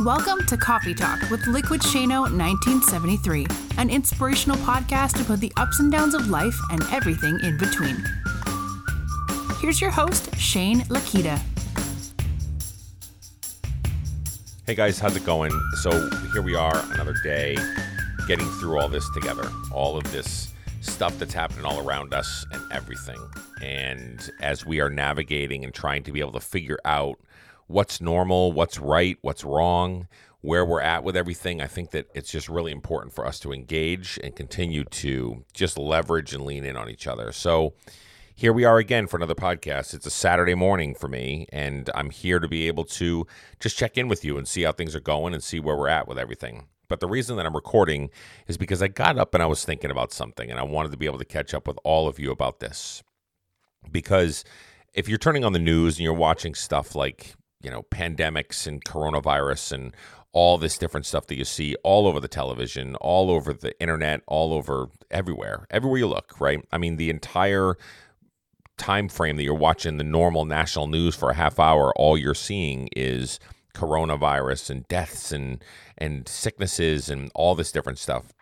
Welcome to Coffee Talk with Liquid Shano 1973, an inspirational podcast about the ups and downs of life and everything in between. Here's your host, Shane Lakita. Hey guys, how's it going? So here we are, another day, getting through all this together. All of this stuff that's happening all around us and everything. And as we are navigating and trying to be able to figure out what's normal, what's right, what's wrong, where we're at with everything, I think that it's just really important for us to engage and continue to just leverage and lean in on each other. So here we are again for another podcast. It's a Saturday morning for me, and I'm here to be able to just check in with you and see how things are going and see where we're at with everything. But the reason that I'm recording is because I got up and I was thinking about something, and I wanted to be able to catch up with all of you about this. Because if you're turning on the news and you're watching stuff like, you know, pandemics and coronavirus and all this different stuff that you see all over the television, all over the internet, all over everywhere, everywhere you look, right? I mean, the entire time frame that you're watching the normal national news for a half hour, all you're seeing is coronavirus and deaths and and sicknesses and all this different stuff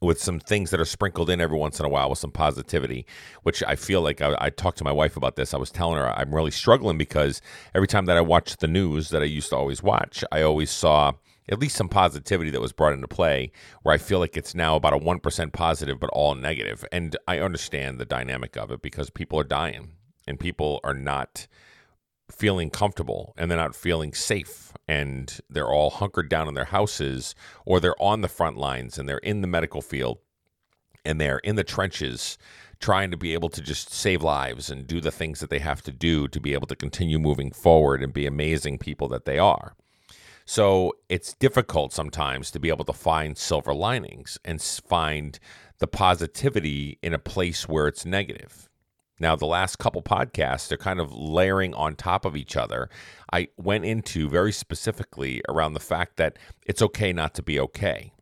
with some things that are sprinkled in every once in a while with some positivity, which I feel like I, I, talked to my wife about this. I was telling her I'm really struggling because every time that I watch the news that I used to always watch, I always saw at least some positivity that was brought into play where I feel like it's now about a 1% positive, but all negative. And I understand the dynamic of it because people are dying and people are not feeling comfortable and they're not feeling safe and they're all hunkered down in their houses or they're on the front lines and they're in the medical field and they're in the trenches trying to be able to just save lives and do the things that they have to do to be able to continue moving forward and be amazing people that they are. So it's difficult sometimes to be able to find silver linings and find the positivity in a place where it's negative. Now, the last couple podcasts, they're kind of layering on top of each other. I went into very specifically around the fact that it's okay not to be okay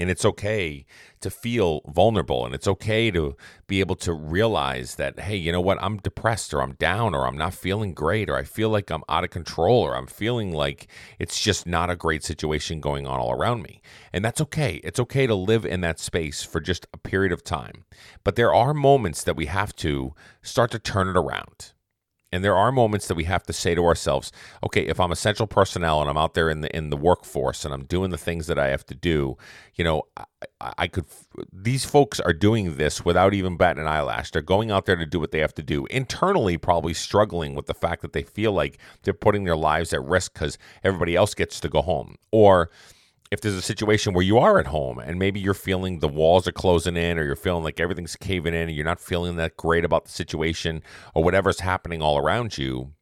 and it's okay to feel vulnerable and it's okay to be able to realize that hey you know what? I'm depressed or i'm down or i'm not feeling great or i feel like i'm out of control or i'm feeling like it's just not a great situation going on all around me. And that's okay. It's okay to live in that space for just a period of time. But there are moments that we have to start to turn it around and there are moments that we have to say to ourselves, okay, if I'm essential personnel and I'm out there in the in the workforce and I'm doing the things that I have to do, you know, I, I could. These folks are doing this without even batting an eyelash. They're going out there to do what they have to do. Internally, probably struggling with the fact that they feel like they're putting their lives at risk because everybody else gets to go home, or if there's a situation where you are at home and maybe you're feeling the walls are closing in or you're feeling like everything's caving in and you're not feeling that great about the situation or whatever's happening all around you,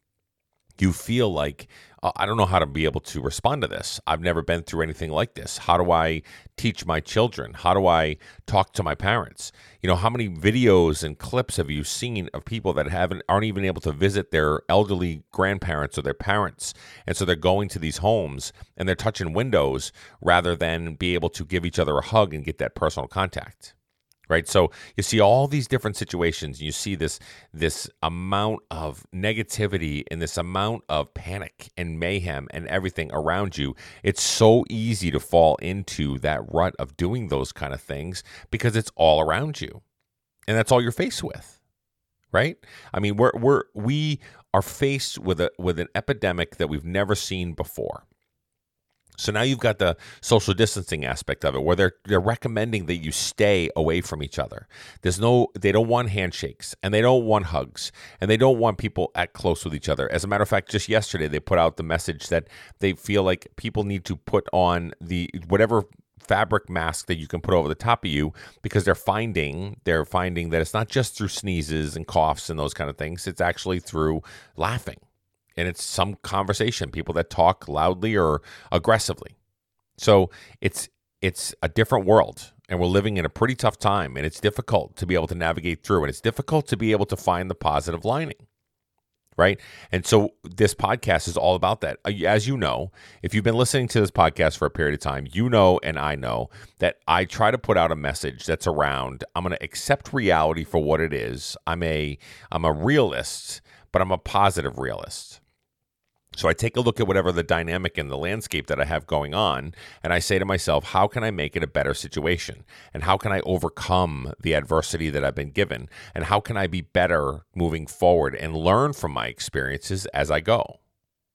you feel like uh, I don't know how to be able to respond to this. I've never been through anything like this. How do I teach my children? How do I talk to my parents? You know, how many videos and clips have you seen of people that haven't aren't even able to visit their elderly grandparents or their parents, and so they're going to these homes and they're touching windows rather than be able to give each other a hug and get that personal contact right? So you see all these different situations and you see this this amount of negativity and this amount of panic and mayhem and everything around you. It's so easy to fall into that rut of doing those kind of things because it's all around you and that's all you're faced with right? I mean we're we're we are faced with a with an epidemic that we've never seen before so now you've got the social distancing aspect of it where they're they're recommending that you stay away from each other. There's no they don't want handshakes and they don't want hugs and they don't want people at close with each other. As a matter of fact, just yesterday they put out the message that they feel like people need to put on the whatever fabric mask that you can put over the top of you because they're finding they're finding that it's not just through sneezes and coughs and those kind of things it's actually through laughing and it's some conversation, people that talk loudly or aggressively. So it's it's a different world and we're living in a pretty tough time and it's difficult to be able to navigate through and it's difficult to be able to find the positive lining right? And so this podcast is all about that. Uh, as you know if you've been listening to this podcast for a period of time you know and i know that i try to put out a message that's around i'm going to accept reality for what it is. I'm a i'm a realist but i'm a positive realist So I take a look at whatever the dynamic in the landscape that I have going on, and I say to myself, how can I make it a better situation? And how can I overcome the adversity that I've been given? And how can I be better moving forward and learn from my experiences as I go?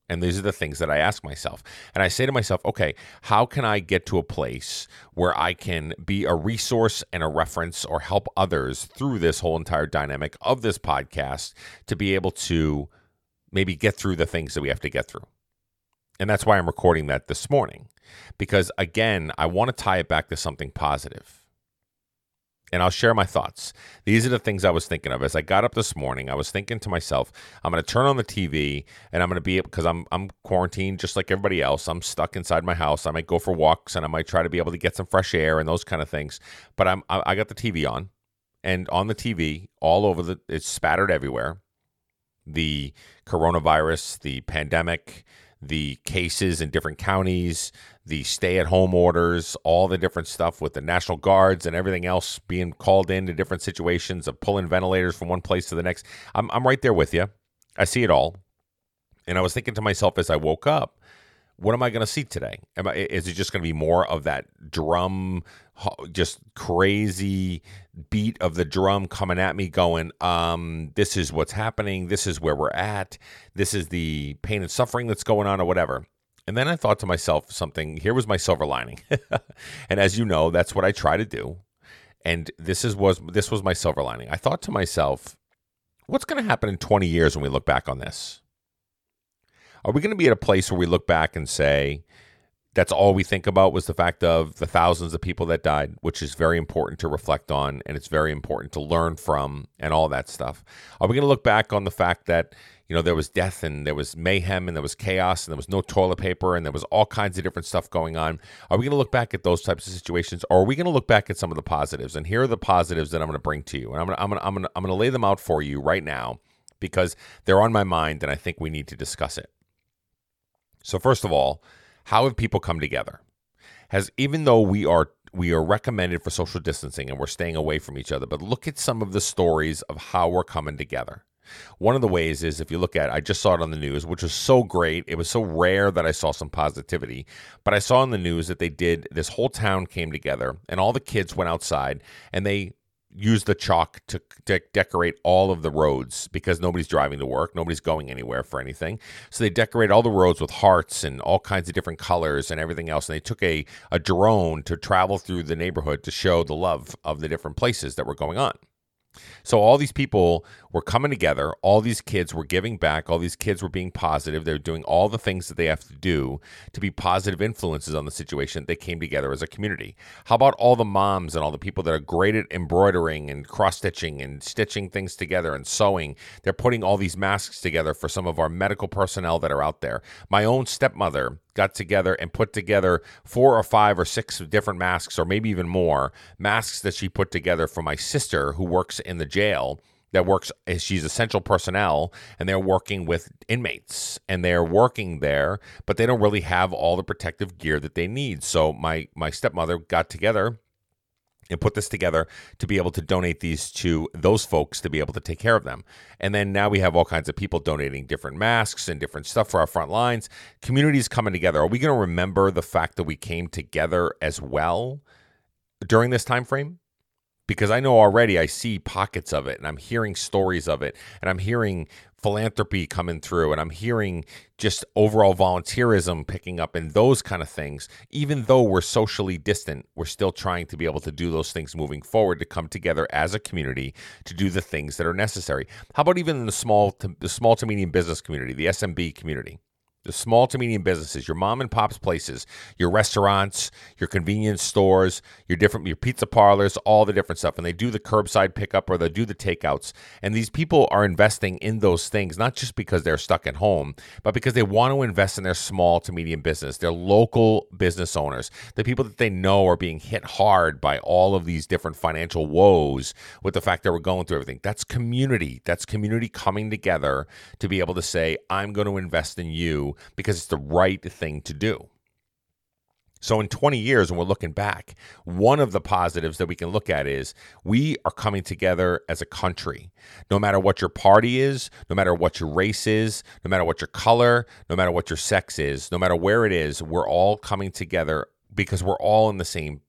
And these are the things that I ask myself. And I say to myself, okay, how can I get to a place where I can be a resource and a reference or help others through this whole entire dynamic of this podcast to be able to maybe get through the things that we have to get through. And that's why I'm recording that this morning. Because again, I want to tie it back to something positive. And I'll share my thoughts. These are the things I was thinking of as I got up this morning. I was thinking to myself, I'm going to turn on the TV and I'm going to be because I'm I'm quarantined just like everybody else. I'm stuck inside my house. I might go for walks and I might try to be able to get some fresh air and those kind of things. But I'm I got the TV on, and on the TV, all over the it's spattered everywhere the coronavirus, the pandemic, the cases in different counties, the stay at home orders, all the different stuff with the National Guards and everything else being called into different situations of pulling ventilators from one place to the next. I'm, I'm right there with you. I see it all. And I was thinking to myself as I woke up, what am I going to see today? Am I, is it just going to be more of that drum, just crazy beat of the drum coming at me, going, um, "This is what's happening. This is where we're at. This is the pain and suffering that's going on, or whatever." And then I thought to myself, something. Here was my silver lining, and as you know, that's what I try to do. And this is was this was my silver lining. I thought to myself, what's going to happen in 20 years when we look back on this? Are we going to be at a place where we look back and say, that's all we think about was the fact of the thousands of people that died, which is very important to reflect on and it's very important to learn from and all that stuff. Are we going to look back on the fact that, you know, there was death and there was mayhem and there was chaos and there was no toilet paper and there was all kinds of different stuff going on? Are we going to look back at those types of situations or are we going to look back at some of the positives? And here are the positives that I'm going to bring to you. And I'm going to, I'm going to, I'm going to, I'm going to lay them out for you right now because they're on my mind and I think we need to discuss it. So, first of all, how have people come together? Has even though we are we are recommended for social distancing and we're staying away from each other, but look at some of the stories of how we're coming together. One of the ways is if you look at, I just saw it on the news, which was so great. It was so rare that I saw some positivity. But I saw in the news that they did, this whole town came together and all the kids went outside and they use the chalk to de- decorate all of the roads because nobody's driving to work, nobody's going anywhere for anything. So they decorate all the roads with hearts and all kinds of different colors and everything else. And they took a, a drone to travel through the neighborhood to show the love of the different places that were going on. So all these people were coming together. All these kids were giving back. All these kids were being positive. They're doing all the things that they have to do to be positive influences on the situation. They came together as a community. How about all the moms and all the people that are great at embroidering and cross stitching and stitching things together and sewing? They're putting all these masks together for some of our medical personnel that are out there. My own stepmother got together and put together four or five or six different masks, or maybe even more masks that she put together for my sister who works in the jail that works eh, she's essential personnel and they're working with inmates and they're working there but they don't really have all the protective gear that they need so my my stepmother got together and put this together to be able to donate these to those folks to be able to take care of them. And then now we have all kinds of people donating different masks and different stuff for our front lines. Communities coming together. Are we going to remember the fact that we came together as well during this time frame? Because I know already I see pockets of it and I'm hearing stories of it and I'm hearing philanthropy coming through and I'm hearing just overall volunteerism picking up and those kind of things. Even though we're socially distant, we're still trying to be able to do those things moving forward to come together as a community to do the things that are necessary. How about even the small to the small to medium business community, the SMB community? The small to medium businesses, your mom and pop's places, your restaurants, your convenience stores, your different your pizza parlors, all the different stuff, and they do the curbside pickup or they do the takeouts. And these people are investing in those things not just because they're stuck at home, but because they want to invest in their small to medium business, their local business owners, the people that they know are being hit hard by all of these different financial woes with the fact that we're going through everything. That's community. That's community coming together to be able to say, I'm going to invest in you because it's the right thing to do. So, in 20 years, when we're looking back, one of the positives that we can look at is we are coming together as a country. No matter what your party is, no matter what your race is, no matter what your color, no matter what your sex is, no matter where it is, we're all coming together because we're all in the same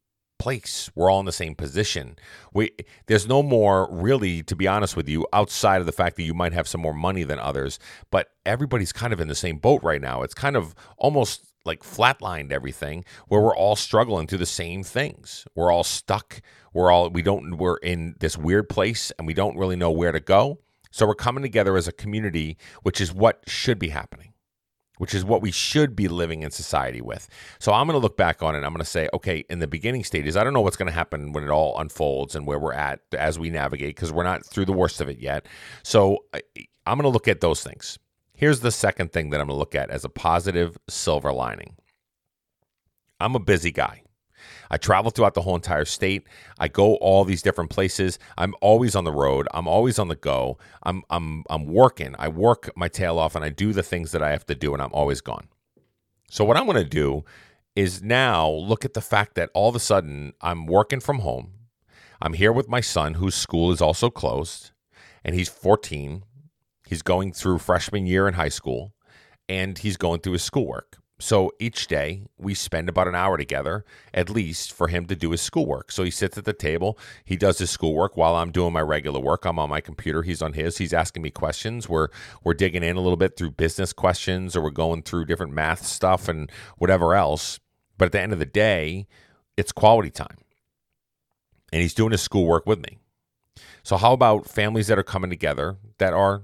place. We're all in the same position. We there's no more really to be honest with you outside of the fact that you might have some more money than others, but everybody's kind of in the same boat right now. It's kind of almost like flatlined everything where we're all struggling through the same things. We're all stuck. We're all we don't we're in this weird place and we don't really know where to go. So we're coming together as a community, which is what should be happening. Which is what we should be living in society with. So I'm going to look back on it. I'm going to say, okay, in the beginning stages, I don't know what's going to happen when it all unfolds and where we're at as we navigate because we're not through the worst of it yet. So I'm going to look at those things. Here's the second thing that I'm going to look at as a positive silver lining. I'm a busy guy. I travel throughout the whole entire state. I go all these different places. I'm always on the road. I'm always on the go. I'm I'm I'm working. I work my tail off and I do the things that I have to do and I'm always gone. So what I'm going to do is now look at the fact that all of a sudden I'm working from home. I'm here with my son whose school is also closed and he's 14 He's going through freshman year in high school and he's going through his schoolwork. So each day we spend about an hour together, at least, for him to do his schoolwork. So he sits at the table, he does his schoolwork while I'm doing my regular work. I'm on my computer, he's on his. He's asking me questions. We're we're digging in a little bit through business questions, or we're going through different math stuff and whatever else. But at the end of the day, it's quality time, and he's doing his schoolwork with me. So how about families that are coming together that are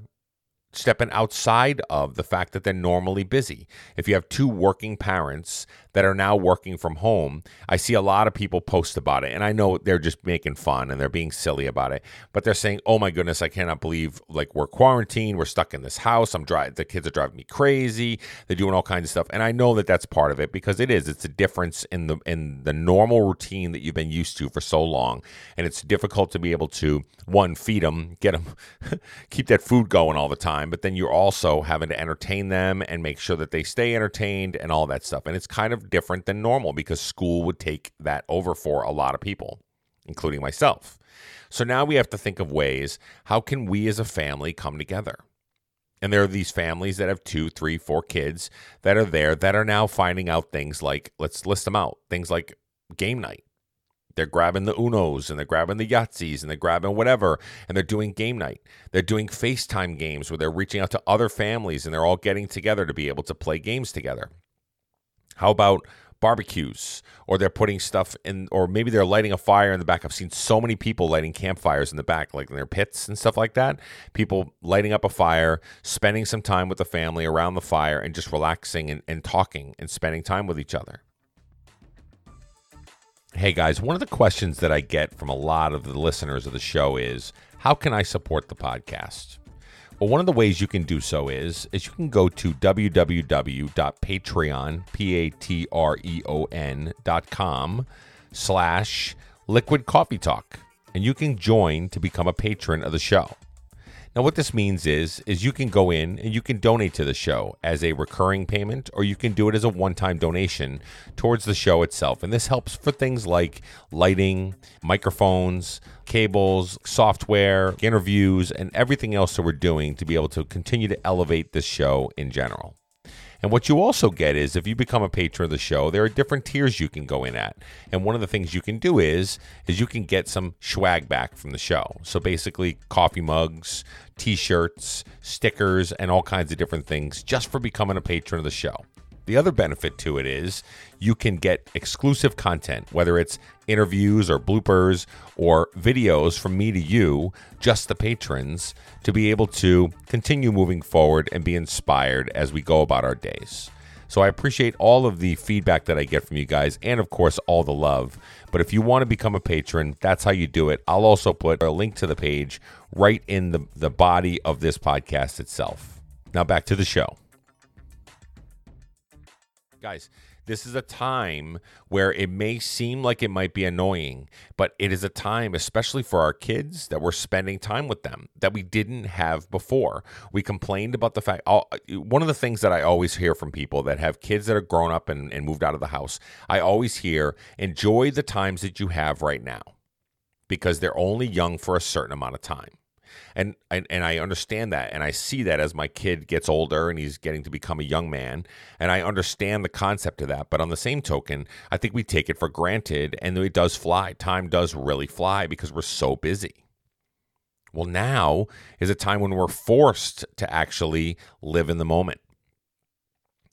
stepping outside of the fact that they're normally busy. If you have two working parents that are now working from home, I see a lot of people post about it. And I know they're just making fun and they're being silly about it, but they're saying, "Oh my goodness, I cannot believe like we're quarantined, we're stuck in this house. I'm driving the kids are driving me crazy. They're doing all kinds of stuff." And I know that that's part of it because it is. It's a difference in the in the normal routine that you've been used to for so long, and it's difficult to be able to one feed them, get them keep that food going all the time, but then you're also having to entertain them and make sure that they stay entertained and all that stuff. And it's kind of of different than normal because school would take that over for a lot of people, including myself. So now we have to think of ways how can we as a family come together? And there are these families that have two, three, four kids that are there that are now finding out things like, let's list them out, things like game night. They're grabbing the Unos and they're grabbing the Yahtzees and they're grabbing whatever and they're doing game night. They're doing FaceTime games where they're reaching out to other families and they're all getting together to be able to play games together. How about barbecues or they're putting stuff in or maybe they're lighting a fire in the back i've seen so many people lighting campfires in the back like in their pits and stuff like that people lighting up a fire spending some time with the family around the fire and just relaxing and, and talking and spending time with each other hey guys one of the questions that i get from a lot of the listeners of the show is how can i support the podcast well, one of the ways you can do so is is you can go to www.patreon, P-A-T-R-E-O-N dot com slash liquid coffee talk. And you can join to become a patron of the show. Now, what this means is, is you can go in and you can donate to the show as a recurring payment, or you can do it as a one-time donation towards the show itself. And this helps for things like lighting, microphones, cables, software, interviews, and everything else that we're doing to be able to continue to elevate this show in general. And what you also get is if you become a patron of the show, there are different tiers you can go in at. And one of the things you can do is is you can get some swag back from the show. So basically coffee mugs, t-shirts, stickers, and all kinds of different things just for becoming a patron of the show. The other benefit to it is you can get exclusive content, whether it's interviews or bloopers or videos from me to you, just the patrons, to be able to continue moving forward and be inspired as we go about our days. So I appreciate all of the feedback that I get from you guys and, of course, all the love. But if you want to become a patron, that's how you do it. I'll also put a link to the page right in the, the body of this podcast itself. Now back to the show. Guys, This is a time where it may seem like it might be annoying, but it is a time, especially for our kids, that we're spending time with them that we didn't have before. We complained about the fact, one of the things that I always hear from people that have kids that are grown up and, and moved out of the house, I always hear, enjoy the times that you have right now because they're only young for a certain amount of time and, and and I understand that, and I see that as my kid gets older and he's getting to become a young man, and I understand the concept of that. But on the same token, I think we take it for granted, and it does fly. Time does really fly because we're so busy. Well, now is a time when we're forced to actually live in the moment.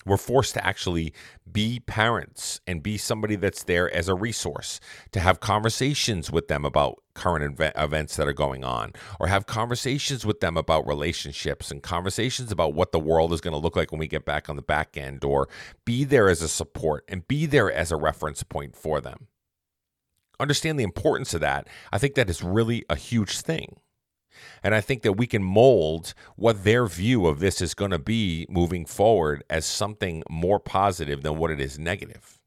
We're forced to actually be parents and be somebody that's there as a resource, to have conversations with them about current ev- events that are going on, or have conversations with them about relationships and conversations about what the world is going to look like when we get back on the back end, or be there as a support and be there as a reference point for them. Understand the importance of that. I think that is really a huge thing. And I think that we can mold what their view of this is going to be moving forward as something more positive than what it is negative.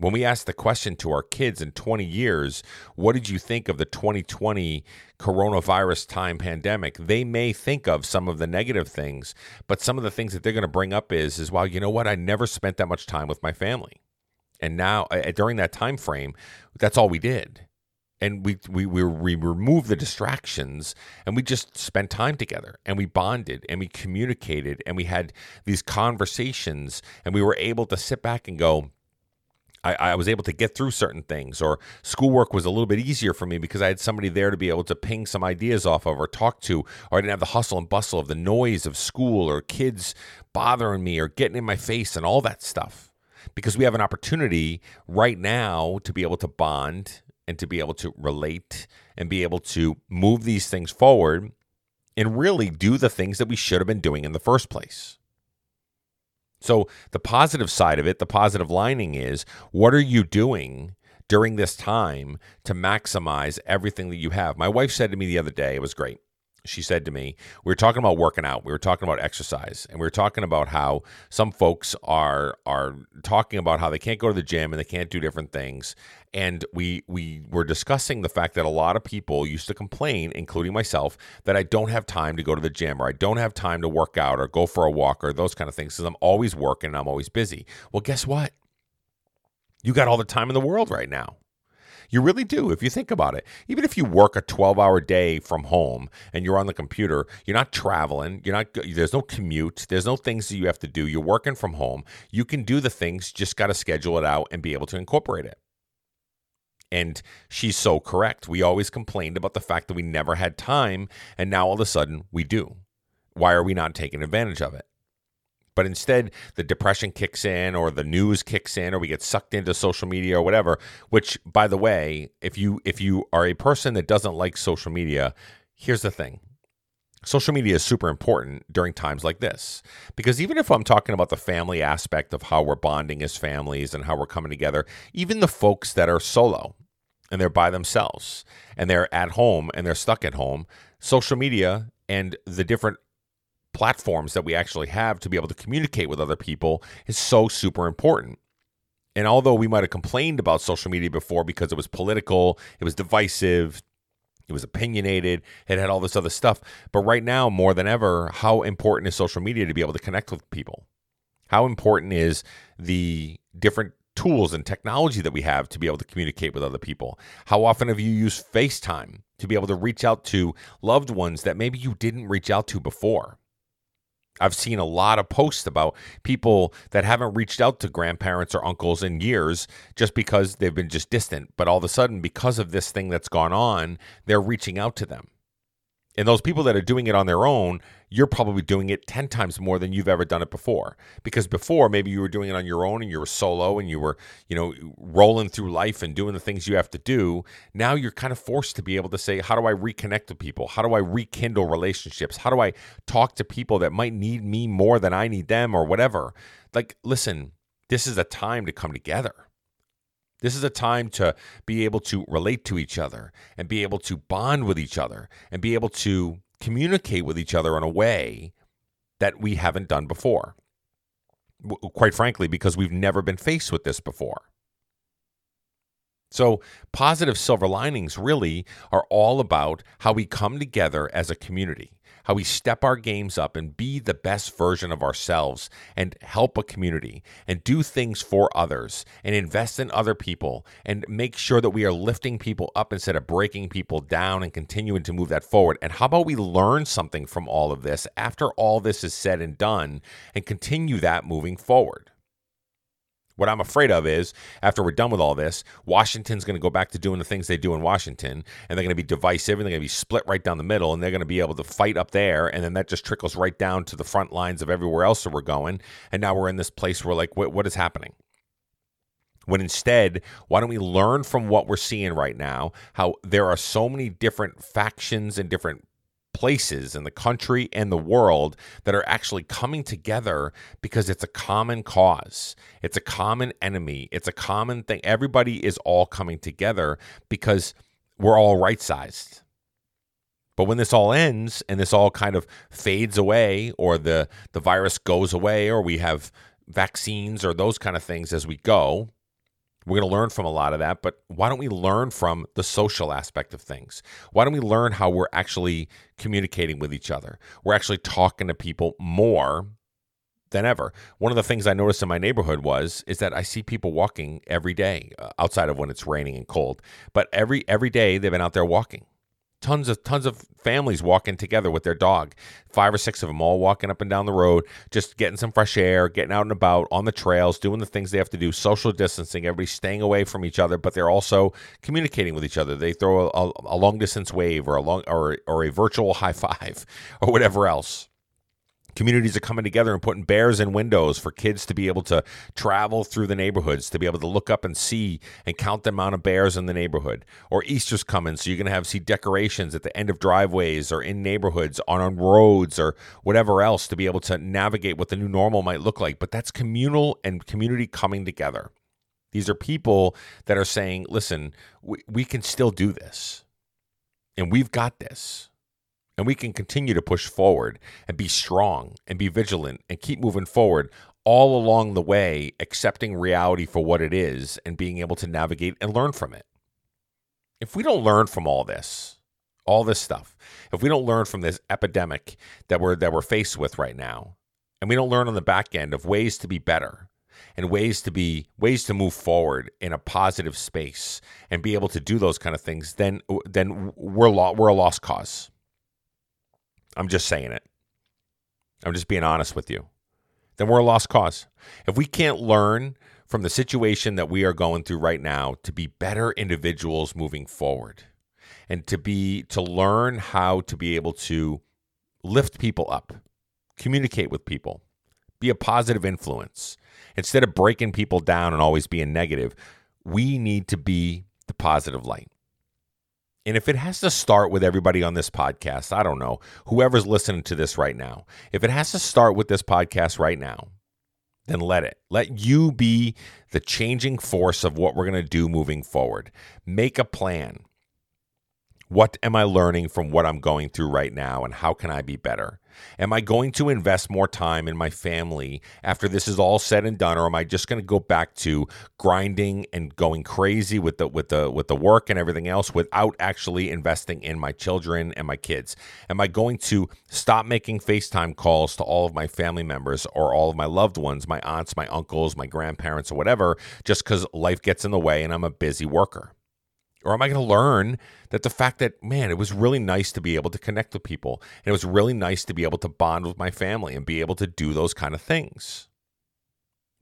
When we ask the question to our kids in 20 years, what did you think of the 2020 coronavirus time pandemic? They may think of some of the negative things, but some of the things that they're going to bring up is is well, you know what? I never spent that much time with my family. And now uh, during that time frame, that's all we did and we we we, we removed the distractions and we just spent time together and we bonded and we communicated and we had these conversations and we were able to sit back and go I, I was able to get through certain things or schoolwork was a little bit easier for me because I had somebody there to be able to ping some ideas off of or talk to or I didn't have the hustle and bustle of the noise of school or kids bothering me or getting in my face and all that stuff. Because we have an opportunity right now to be able to bond and to be able to relate and be able to move these things forward and really do the things that we should have been doing in the first place. So, the positive side of it, the positive lining is what are you doing during this time to maximize everything that you have? My wife said to me the other day, it was great she said to me, we were talking about working out, we were talking about exercise, and we were talking about how some folks are are talking about how they can't go to the gym and they can't do different things. And we we were discussing the fact that a lot of people used to complain, including myself, that I don't have time to go to the gym or I don't have time to work out or go for a walk or those kind of things because I'm always working and I'm always busy. Well, guess what? You got all the time in the world right now. You really do, if you think about it. Even if you work a 12 hour day from home and you're on the computer, you're not traveling, you're not, there's no commute, there's no things that you have to do. You're working from home. You can do the things, just got to schedule it out and be able to incorporate it. And she's so correct. We always complained about the fact that we never had time, and now all of a sudden we do. Why are we not taking advantage of it? But instead, the depression kicks in, or the news kicks in, or we get sucked into social media or whatever. Which, by the way, if you if you are a person that doesn't like social media, here's the thing: social media is super important during times like this because even if I'm talking about the family aspect of how we're bonding as families and how we're coming together, even the folks that are solo and they're by themselves and they're at home and they're stuck at home, social media and the different platforms that we actually have to be able to communicate with other people is so super important. And although we might have complained about social media before because it was political, it was divisive, it was opinionated, it had all this other stuff. But right now, more than ever, how important is social media to be able to connect with people? How important is the different tools and technology that we have to be able to communicate with other people? How often have you used FaceTime to be able to reach out to loved ones that maybe you didn't reach out to before? I've seen a lot of posts about people that haven't reached out to grandparents or uncles in years just because they've been just distant. But all of a sudden, because of this thing that's gone on, they're reaching out to them. And those people that are doing it on their own, you're probably doing it 10 times more than you've ever done it before. Because before, maybe you were doing it on your own and you were solo and you were, you know, rolling through life and doing the things you have to do. Now you're kind of forced to be able to say, how do I reconnect with people? How do I rekindle relationships? How do I talk to people that might need me more than I need them or whatever? Like, listen, this is a time to come together. This is a time to be able to relate to each other and be able to bond with each other and be able to communicate with each other in a way that we haven't done before. quite frankly, because we've never been faced with this before. So, positive silver linings really are all about how we come together as a community how we step our games up and be the best version of ourselves and help a community and do things for others and invest in other people and make sure that we are lifting people up instead of breaking people down and continuing to move that forward. And how about we learn something from all of this after all this is said and done and continue that moving forward? What I'm afraid of is after we're done with all this, Washington's going to go back to doing the things they do in Washington, and they're going to be divisive, and they're going to be split right down the middle, and they're going to be able to fight up there, and then that just trickles right down to the front lines of everywhere else that we're going, and now we're in this place where like, what, what is happening? When instead, why don't we learn from what we're seeing right now? How there are so many different factions and different places in the country and the world that are actually coming together because it's a common cause. It's a common enemy. It's a common thing. Everybody is all coming together because we're all right sized. But when this all ends and this all kind of fades away, or the, the virus goes away, or we have vaccines or those kind of things as we go, we're going to learn from a lot of that, but why don't we learn from the social aspect of things? Why don't we learn how we're actually communicating with each other? We're actually talking to people more than ever. One of the things I noticed in my neighborhood was is that I see people walking every day uh, outside of when it's raining and cold. But every every day they've been out there walking tons of tons of families walking together with their dog. Five or six of them all walking up and down the road just getting some fresh air getting out and about on the trails doing the things they have to do social distancing everybody staying away from each other but they're also communicating with each other. They throw a, a long distance wave or a long or, or a virtual high five or whatever else Communities are coming together and putting bears in windows for kids to be able to travel through the neighborhoods, to be able to look up and see and count the amount of bears in the neighborhood. Or Easter's coming, so you're going to have see decorations at the end of driveways or in neighborhoods, on, on roads, or whatever else to be able to navigate what the new normal might look like. But that's communal and community coming together. These are people that are saying, listen, we, we can still do this. And we've got this and we can continue to push forward and be strong and be vigilant and keep moving forward all along the way, accepting reality for what it is and being able to navigate and learn from it. If we don't learn from all this, all this stuff, if we don't learn from this epidemic that we're that we're faced with right now, and we don't learn on the back end of ways to be better and ways to be ways to move forward in a positive space and be able to do those kind of things, then then we're lo- we're a lost cause. I'm just saying it. I'm just being honest with you. Then we're a lost cause. If we can't learn from the situation that we are going through right now to be better individuals moving forward and to be to learn how to be able to lift people up, communicate with people, be a positive influence instead of breaking people down and always being negative, we need to be the positive light. And if it has to start with everybody on this podcast, I don't know, whoever's listening to this right now, if it has to start with this podcast right now, then let it. Let you be the changing force of what we're going to do moving forward. Make a plan. What am I learning from what I'm going through right now, and how can I be better? Am I going to invest more time in my family after this is all said and done, or am I just going to go back to grinding and going crazy with the with the with the work and everything else without actually investing in my children and my kids? Am I going to stop making FaceTime calls to all of my family members or all of my loved ones, my aunts, my uncles, my grandparents, or whatever, just because life gets in the way and I'm a busy worker? Or am I going to learn that the fact that, man, it was really nice to be able to connect with people and it was really nice to be able to bond with my family and be able to do those kind of things?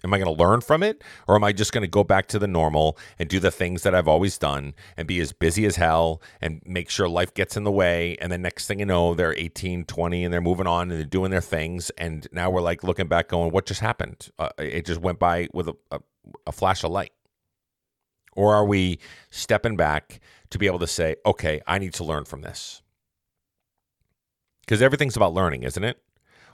Am I going to learn from it? Or am I just going to go back to the normal and do the things that I've always done and be as busy as hell and make sure life gets in the way? And the next thing you know, they're 18, 20, and they're moving on and they're doing their things. And now we're like looking back going, what just happened? Uh, it just went by with a, a, a flash of light. Or are we stepping back to be able to say, okay, I need to learn from this? Because everything's about learning, isn't it?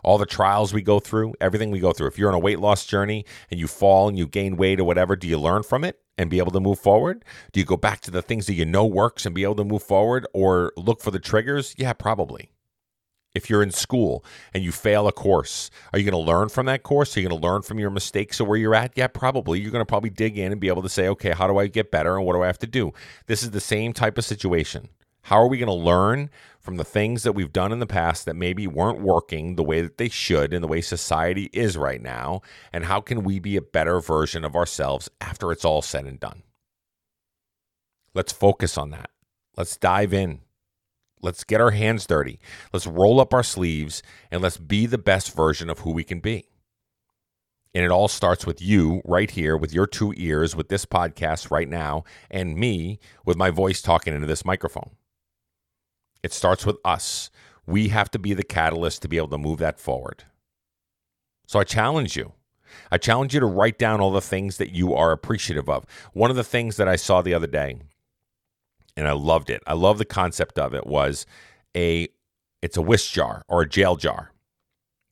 All the trials we go through, everything we go through. If you're on a weight loss journey and you fall and you gain weight or whatever, do you learn from it and be able to move forward? Do you go back to the things that you know works and be able to move forward or look for the triggers? Yeah, probably. If you're in school and you fail a course, are you going to learn from that course? Are you going to learn from your mistakes or where you're at? Yeah, probably. You're going to probably dig in and be able to say, okay, how do I get better and what do I have to do? This is the same type of situation. How are we going to learn from the things that we've done in the past that maybe weren't working the way that they should and the way society is right now? And how can we be a better version of ourselves after it's all said and done? Let's focus on that. Let's dive in. Let's get our hands dirty. Let's roll up our sleeves and let's be the best version of who we can be. And it all starts with you right here with your two ears with this podcast right now and me with my voice talking into this microphone. It starts with us. We have to be the catalyst to be able to move that forward. So I challenge you. I challenge you to write down all the things that you are appreciative of. One of the things that I saw the other day and I loved it. I love the concept of it was a it's a whisk jar or a jail jar.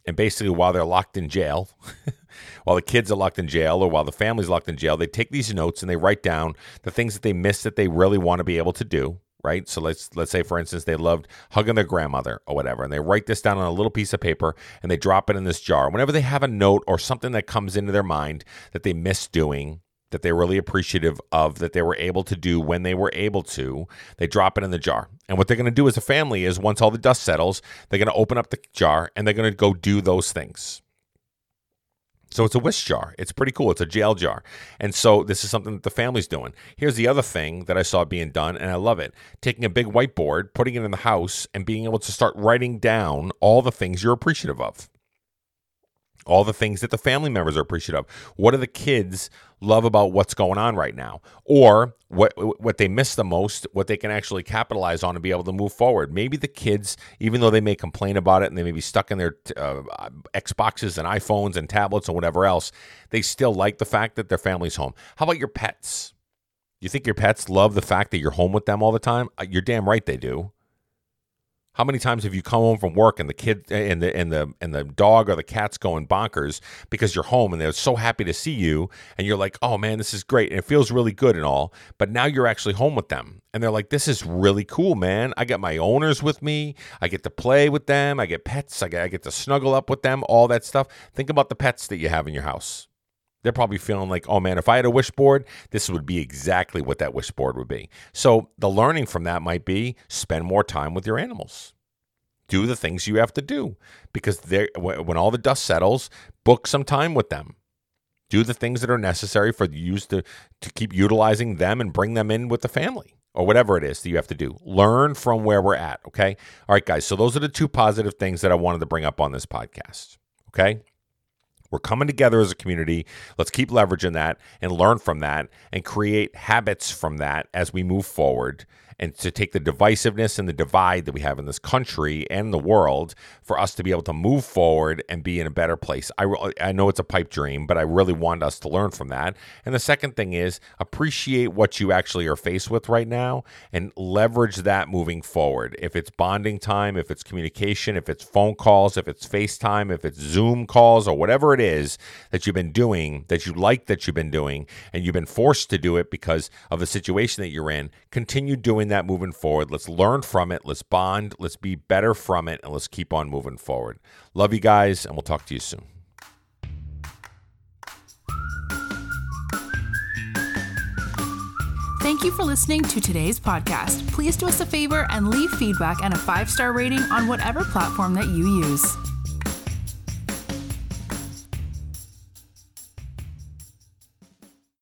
And basically while they're locked in jail, while the kids are locked in jail or while the family's locked in jail, they take these notes and they write down the things that they miss that they really want to be able to do, right? So let's let's say for instance they loved hugging their grandmother or whatever and they write this down on a little piece of paper and they drop it in this jar. Whenever they have a note or something that comes into their mind that they miss doing, that they're really appreciative of that they were able to do when they were able to. They drop it in the jar. And what they're going to do as a family is once all the dust settles, they're going to open up the jar and they're going to go do those things. So it's a whisk jar. It's pretty cool. It's a jail jar. And so this is something that the family's doing. Here's the other thing that I saw being done, and I love it taking a big whiteboard, putting it in the house, and being able to start writing down all the things you're appreciative of all the things that the family members are appreciative of. What do the kids love about what's going on right now? Or what what they miss the most, what they can actually capitalize on and be able to move forward. Maybe the kids, even though they may complain about it and they may be stuck in their uh, Xboxes and iPhones and tablets and whatever else, they still like the fact that their family's home. How about your pets? You think your pets love the fact that you're home with them all the time? Uh, you're damn right they do. How many times have you come home from work and the kid and the and the and the dog or the cat's going bonkers because you're home and they're so happy to see you and you're like, "Oh man, this is great." And it feels really good and all. But now you're actually home with them. And they're like, "This is really cool, man. I got my owners with me. I get to play with them. I get pets. I get, I get to snuggle up with them, all that stuff." Think about the pets that you have in your house. They're probably feeling like, oh man, if I had a wish board, this would be exactly what that wish board would be. So the learning from that might be spend more time with your animals. Do the things you have to do because when all the dust settles, book some time with them. Do the things that are necessary for you to, to keep utilizing them and bring them in with the family or whatever it is that you have to do. Learn from where we're at. Okay. All right, guys. So those are the two positive things that I wanted to bring up on this podcast. Okay. We're coming together as a community. Let's keep leveraging that and learn from that and create habits from that as we move forward and to take the divisiveness and the divide that we have in this country and the world for us to be able to move forward and be in a better place. I, I know it's a pipe dream, but I really want us to learn from that. And the second thing is appreciate what you actually are faced with right now and leverage that moving forward. If it's bonding time, if it's communication, if it's phone calls, if it's FaceTime, if it's Zoom calls, or whatever it is that you've been doing that you like that you've been doing and you've been forced to do it because of the situation that you're in, continue doing that moving forward. Let's learn from it. Let's bond. Let's be better from it. And let's keep on moving forward. Love you guys, and we'll talk to you soon. Thank you for listening to today's podcast. Please do us a favor and leave feedback and a five star rating on whatever platform that you use.